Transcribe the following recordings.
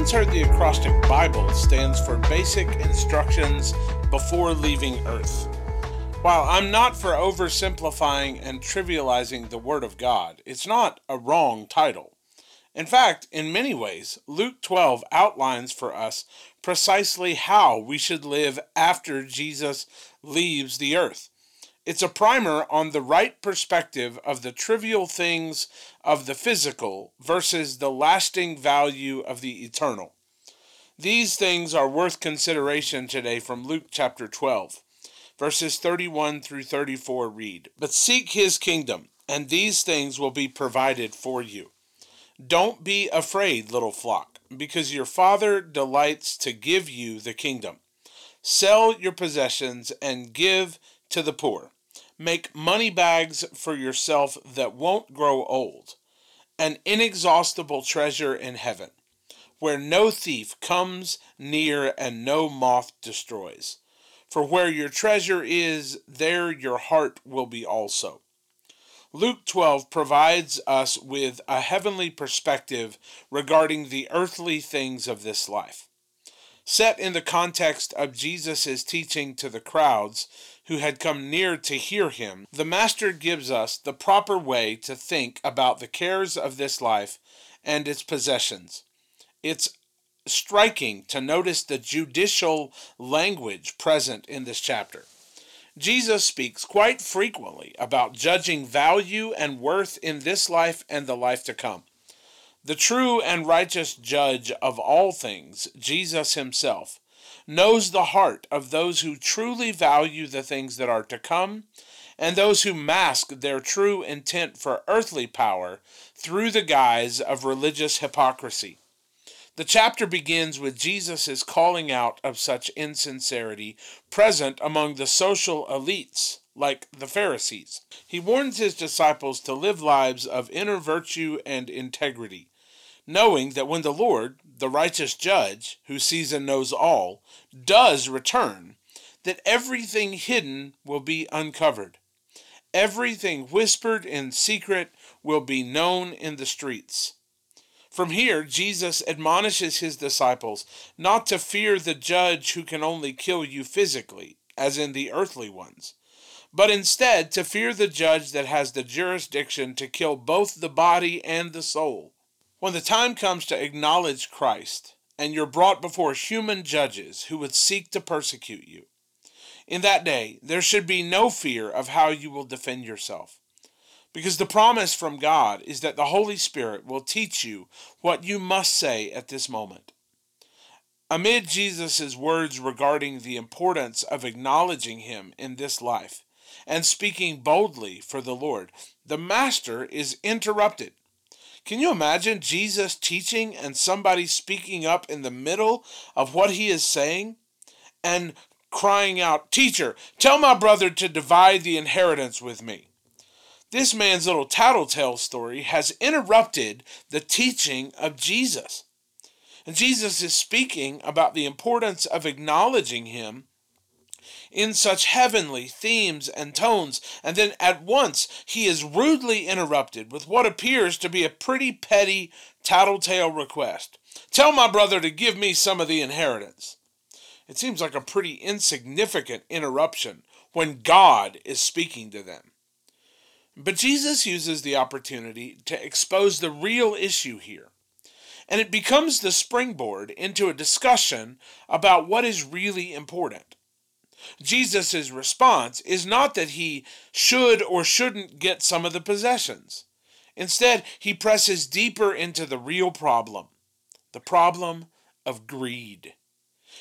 Once heard the acrostic Bible stands for Basic Instructions Before Leaving Earth. While I'm not for oversimplifying and trivializing the Word of God, it's not a wrong title. In fact, in many ways, Luke 12 outlines for us precisely how we should live after Jesus leaves the earth. It's a primer on the right perspective of the trivial things of the physical versus the lasting value of the eternal. These things are worth consideration today from Luke chapter 12. Verses 31 through 34 read But seek his kingdom, and these things will be provided for you. Don't be afraid, little flock, because your Father delights to give you the kingdom. Sell your possessions and give to the poor. Make money bags for yourself that won't grow old, an inexhaustible treasure in heaven, where no thief comes near and no moth destroys. For where your treasure is, there your heart will be also. Luke 12 provides us with a heavenly perspective regarding the earthly things of this life. Set in the context of Jesus' teaching to the crowds who had come near to hear him, the Master gives us the proper way to think about the cares of this life and its possessions. It's striking to notice the judicial language present in this chapter. Jesus speaks quite frequently about judging value and worth in this life and the life to come. The true and righteous judge of all things, Jesus himself, knows the heart of those who truly value the things that are to come and those who mask their true intent for earthly power through the guise of religious hypocrisy. The chapter begins with Jesus' calling out of such insincerity present among the social elites, like the Pharisees. He warns his disciples to live lives of inner virtue and integrity, knowing that when the Lord, the righteous judge, who sees and knows all, does return, that everything hidden will be uncovered. Everything whispered in secret will be known in the streets. From here, Jesus admonishes his disciples not to fear the judge who can only kill you physically, as in the earthly ones, but instead to fear the judge that has the jurisdiction to kill both the body and the soul. When the time comes to acknowledge Christ, and you're brought before human judges who would seek to persecute you, in that day there should be no fear of how you will defend yourself. Because the promise from God is that the Holy Spirit will teach you what you must say at this moment. Amid Jesus' words regarding the importance of acknowledging Him in this life and speaking boldly for the Lord, the Master is interrupted. Can you imagine Jesus teaching and somebody speaking up in the middle of what he is saying and crying out, Teacher, tell my brother to divide the inheritance with me? This man's little tattletale story has interrupted the teaching of Jesus. And Jesus is speaking about the importance of acknowledging him in such heavenly themes and tones, and then at once he is rudely interrupted with what appears to be a pretty petty tattletale request. Tell my brother to give me some of the inheritance. It seems like a pretty insignificant interruption when God is speaking to them. But Jesus uses the opportunity to expose the real issue here. And it becomes the springboard into a discussion about what is really important. Jesus' response is not that he should or shouldn't get some of the possessions. Instead, he presses deeper into the real problem the problem of greed.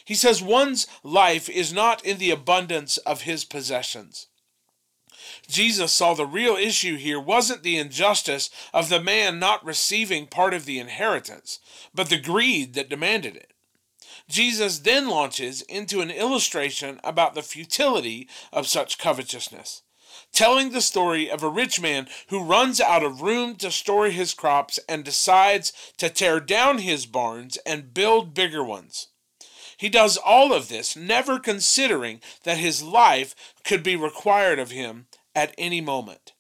He says one's life is not in the abundance of his possessions. Jesus saw the real issue here wasn't the injustice of the man not receiving part of the inheritance, but the greed that demanded it. Jesus then launches into an illustration about the futility of such covetousness, telling the story of a rich man who runs out of room to store his crops and decides to tear down his barns and build bigger ones. He does all of this, never considering that his life could be required of him at any moment.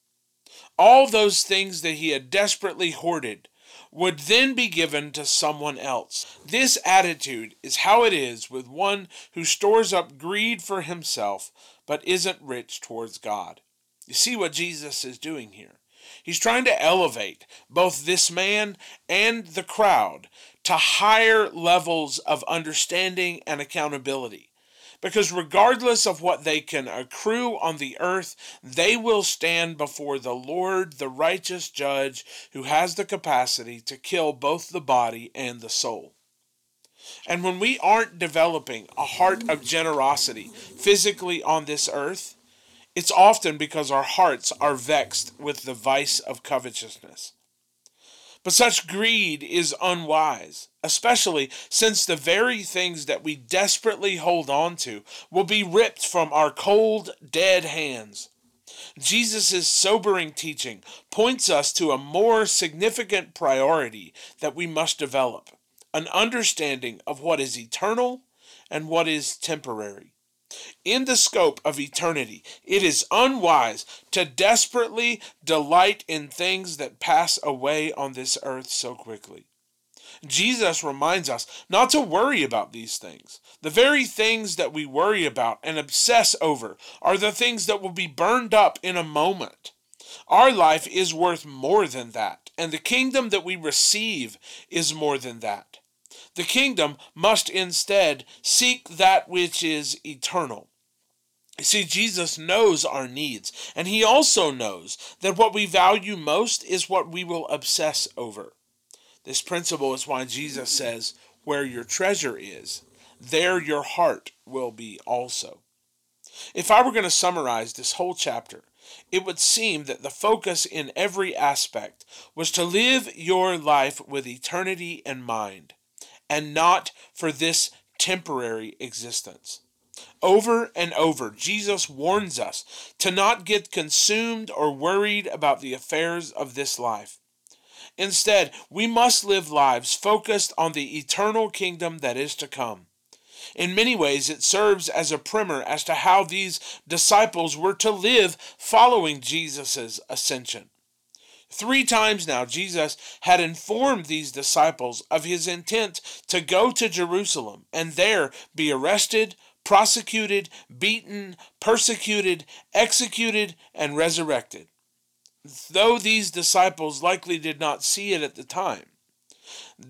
All those things that he had desperately hoarded would then be given to someone else. This attitude is how it is with one who stores up greed for himself but isn't rich towards God. You see what Jesus is doing here? He's trying to elevate both this man and the crowd to higher levels of understanding and accountability. Because regardless of what they can accrue on the earth, they will stand before the Lord, the righteous judge, who has the capacity to kill both the body and the soul. And when we aren't developing a heart of generosity physically on this earth, it's often because our hearts are vexed with the vice of covetousness. But such greed is unwise, especially since the very things that we desperately hold on to will be ripped from our cold, dead hands. Jesus' sobering teaching points us to a more significant priority that we must develop an understanding of what is eternal and what is temporary. In the scope of eternity, it is unwise to desperately delight in things that pass away on this earth so quickly. Jesus reminds us not to worry about these things. The very things that we worry about and obsess over are the things that will be burned up in a moment. Our life is worth more than that, and the kingdom that we receive is more than that. The kingdom must instead seek that which is eternal. See, Jesus knows our needs, and he also knows that what we value most is what we will obsess over. This principle is why Jesus says, Where your treasure is, there your heart will be also. If I were going to summarize this whole chapter, it would seem that the focus in every aspect was to live your life with eternity in mind and not for this temporary existence. Over and over, Jesus warns us to not get consumed or worried about the affairs of this life. Instead, we must live lives focused on the eternal kingdom that is to come. In many ways, it serves as a primer as to how these disciples were to live following Jesus' ascension. Three times now, Jesus had informed these disciples of his intent to go to Jerusalem and there be arrested, prosecuted, beaten, persecuted, executed, and resurrected. Though these disciples likely did not see it at the time,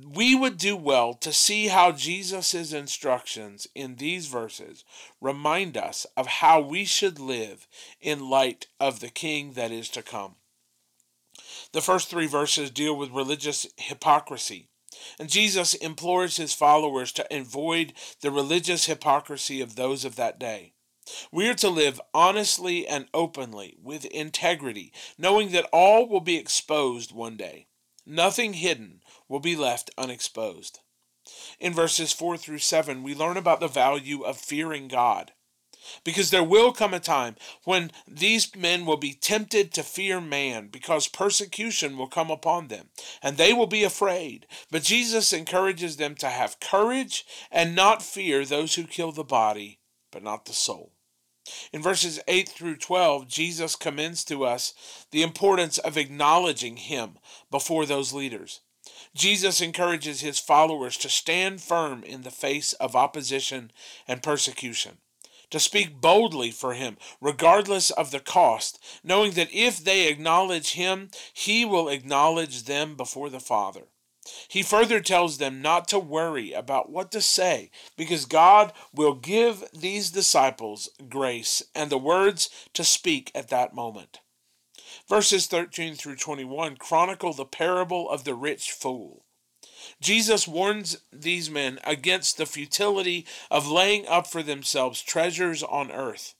we would do well to see how Jesus' instructions in these verses remind us of how we should live in light of the King that is to come. The first three verses deal with religious hypocrisy. And Jesus implores his followers to avoid the religious hypocrisy of those of that day. We are to live honestly and openly, with integrity, knowing that all will be exposed one day. Nothing hidden will be left unexposed. In verses 4 through 7, we learn about the value of fearing God. Because there will come a time when these men will be tempted to fear man, because persecution will come upon them, and they will be afraid. But Jesus encourages them to have courage and not fear those who kill the body, but not the soul. In verses 8 through 12, Jesus commends to us the importance of acknowledging him before those leaders. Jesus encourages his followers to stand firm in the face of opposition and persecution to speak boldly for him, regardless of the cost, knowing that if they acknowledge him, he will acknowledge them before the Father. He further tells them not to worry about what to say, because God will give these disciples grace and the words to speak at that moment. Verses 13 through 21 chronicle the parable of the rich fool. Jesus warns these men against the futility of laying up for themselves treasures on earth.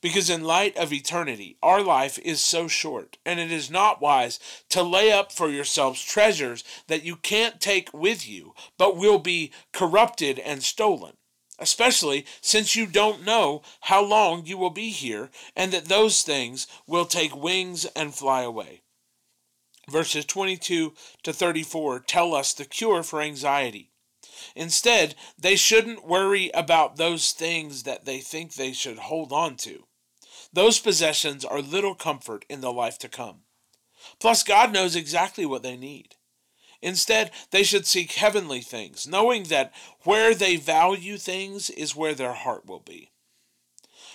Because in light of eternity, our life is so short, and it is not wise to lay up for yourselves treasures that you can't take with you, but will be corrupted and stolen. Especially since you don't know how long you will be here, and that those things will take wings and fly away. Verses 22 to 34 tell us the cure for anxiety. Instead, they shouldn't worry about those things that they think they should hold on to. Those possessions are little comfort in the life to come. Plus, God knows exactly what they need. Instead, they should seek heavenly things, knowing that where they value things is where their heart will be.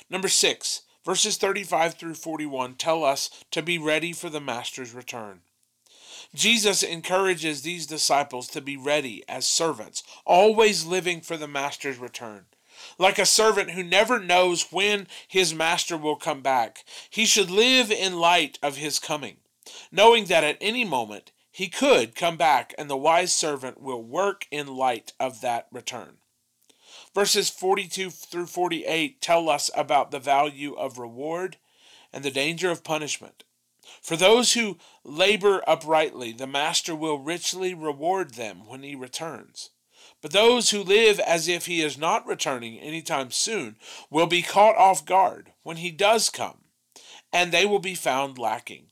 Number six, verses 35 through 41 tell us to be ready for the Master's return. Jesus encourages these disciples to be ready as servants, always living for the master's return. Like a servant who never knows when his master will come back, he should live in light of his coming, knowing that at any moment he could come back and the wise servant will work in light of that return. Verses 42 through 48 tell us about the value of reward and the danger of punishment. For those who labor uprightly, the Master will richly reward them when he returns. But those who live as if he is not returning any time soon will be caught off guard when he does come, and they will be found lacking.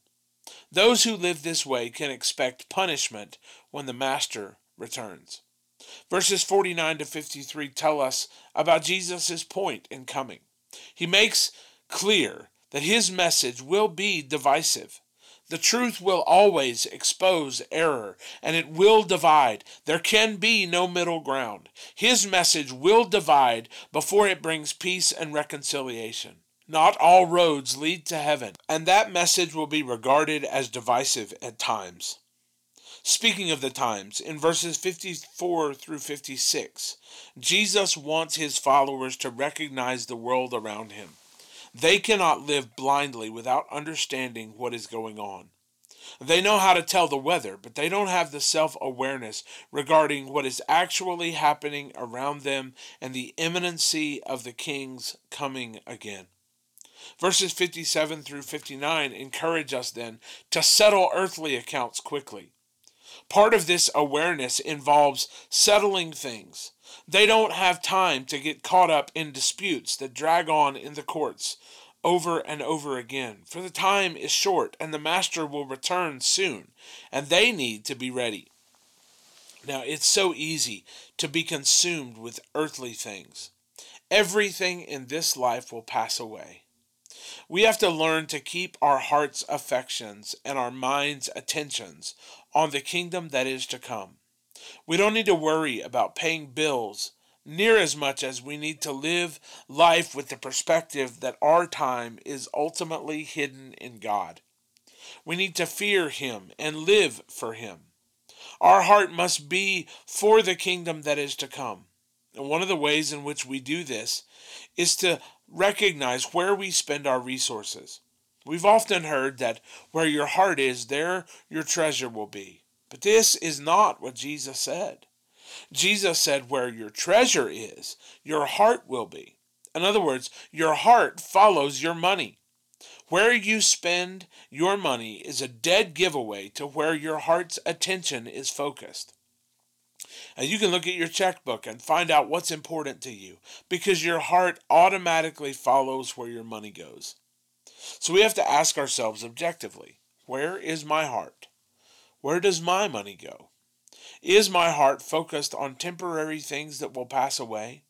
Those who live this way can expect punishment when the Master returns. Verses 49 to 53 tell us about Jesus' point in coming. He makes clear that his message will be divisive. The truth will always expose error, and it will divide. There can be no middle ground. His message will divide before it brings peace and reconciliation. Not all roads lead to heaven, and that message will be regarded as divisive at times. Speaking of the times, in verses 54 through 56, Jesus wants his followers to recognize the world around him. They cannot live blindly without understanding what is going on. They know how to tell the weather, but they don't have the self awareness regarding what is actually happening around them and the imminency of the King's coming again. Verses 57 through 59 encourage us then to settle earthly accounts quickly. Part of this awareness involves settling things, they don't have time to get caught up in disputes that drag on in the courts over and over again, for the time is short and the master will return soon, and they need to be ready. Now, it's so easy to be consumed with earthly things. Everything in this life will pass away. We have to learn to keep our heart's affections and our mind's attentions on the kingdom that is to come. We don't need to worry about paying bills near as much as we need to live life with the perspective that our time is ultimately hidden in God. We need to fear Him and live for Him. Our heart must be for the kingdom that is to come. And one of the ways in which we do this is to recognize where we spend our resources. We've often heard that where your heart is, there your treasure will be. But this is not what Jesus said. Jesus said, Where your treasure is, your heart will be. In other words, your heart follows your money. Where you spend your money is a dead giveaway to where your heart's attention is focused. And you can look at your checkbook and find out what's important to you because your heart automatically follows where your money goes. So we have to ask ourselves objectively where is my heart? Where does my money go? Is my heart focused on temporary things that will pass away?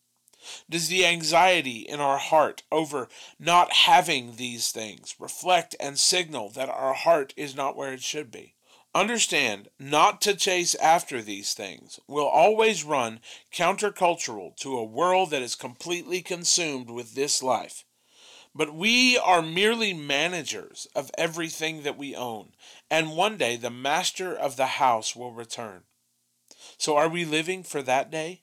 Does the anxiety in our heart over not having these things reflect and signal that our heart is not where it should be? Understand, not to chase after these things will always run countercultural to a world that is completely consumed with this life. But we are merely managers of everything that we own, and one day the master of the house will return. So are we living for that day?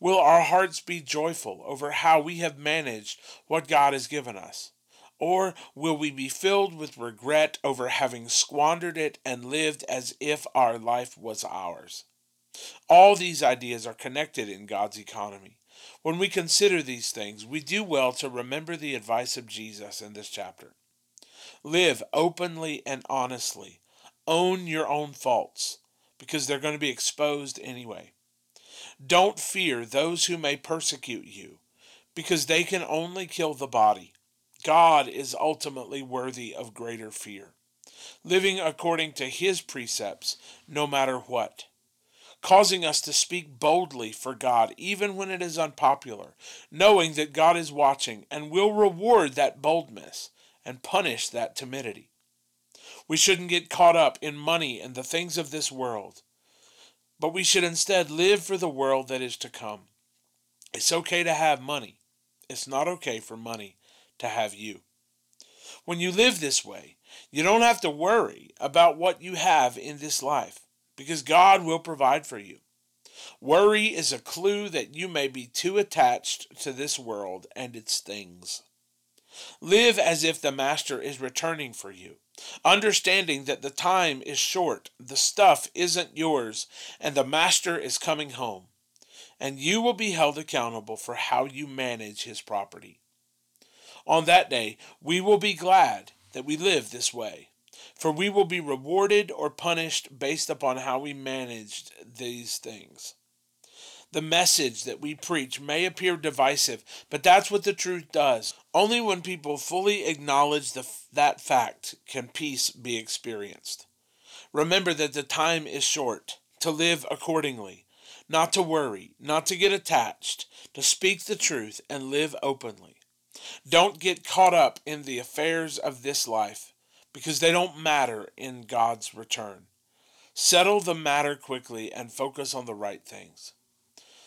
Will our hearts be joyful over how we have managed what God has given us? Or will we be filled with regret over having squandered it and lived as if our life was ours? All these ideas are connected in God's economy. When we consider these things, we do well to remember the advice of Jesus in this chapter. Live openly and honestly. Own your own faults because they're going to be exposed anyway. Don't fear those who may persecute you because they can only kill the body. God is ultimately worthy of greater fear. Living according to his precepts, no matter what causing us to speak boldly for God, even when it is unpopular, knowing that God is watching and will reward that boldness and punish that timidity. We shouldn't get caught up in money and the things of this world, but we should instead live for the world that is to come. It's okay to have money, it's not okay for money to have you. When you live this way, you don't have to worry about what you have in this life because God will provide for you. Worry is a clue that you may be too attached to this world and its things. Live as if the Master is returning for you, understanding that the time is short, the stuff isn't yours, and the Master is coming home, and you will be held accountable for how you manage his property. On that day, we will be glad that we live this way for we will be rewarded or punished based upon how we managed these things. The message that we preach may appear divisive, but that's what the truth does. Only when people fully acknowledge the, that fact can peace be experienced. Remember that the time is short, to live accordingly, not to worry, not to get attached, to speak the truth and live openly. Don't get caught up in the affairs of this life because they don't matter in God's return. Settle the matter quickly and focus on the right things.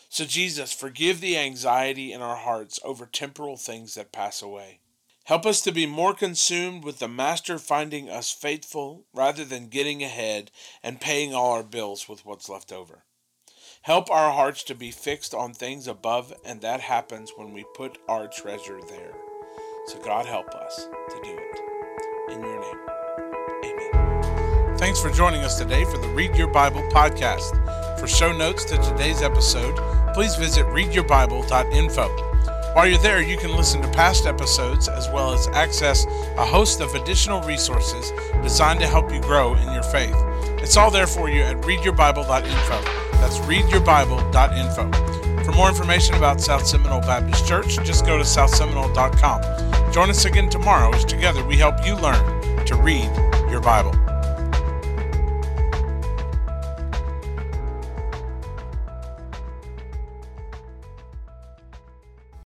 So, Jesus, forgive the anxiety in our hearts over temporal things that pass away. Help us to be more consumed with the Master finding us faithful rather than getting ahead and paying all our bills with what's left over. Help our hearts to be fixed on things above, and that happens when we put our treasure there. So, God, help us to do it in your name. Amen. Thanks for joining us today for the Read Your Bible podcast. For show notes to today's episode, please visit readyourbible.info. While you're there, you can listen to past episodes as well as access a host of additional resources designed to help you grow in your faith. It's all there for you at readyourbible.info. That's readyourbible.info. For more information about South Seminole Baptist Church, just go to southseminole.com. Join us again tomorrow as together we help you learn to read your Bible.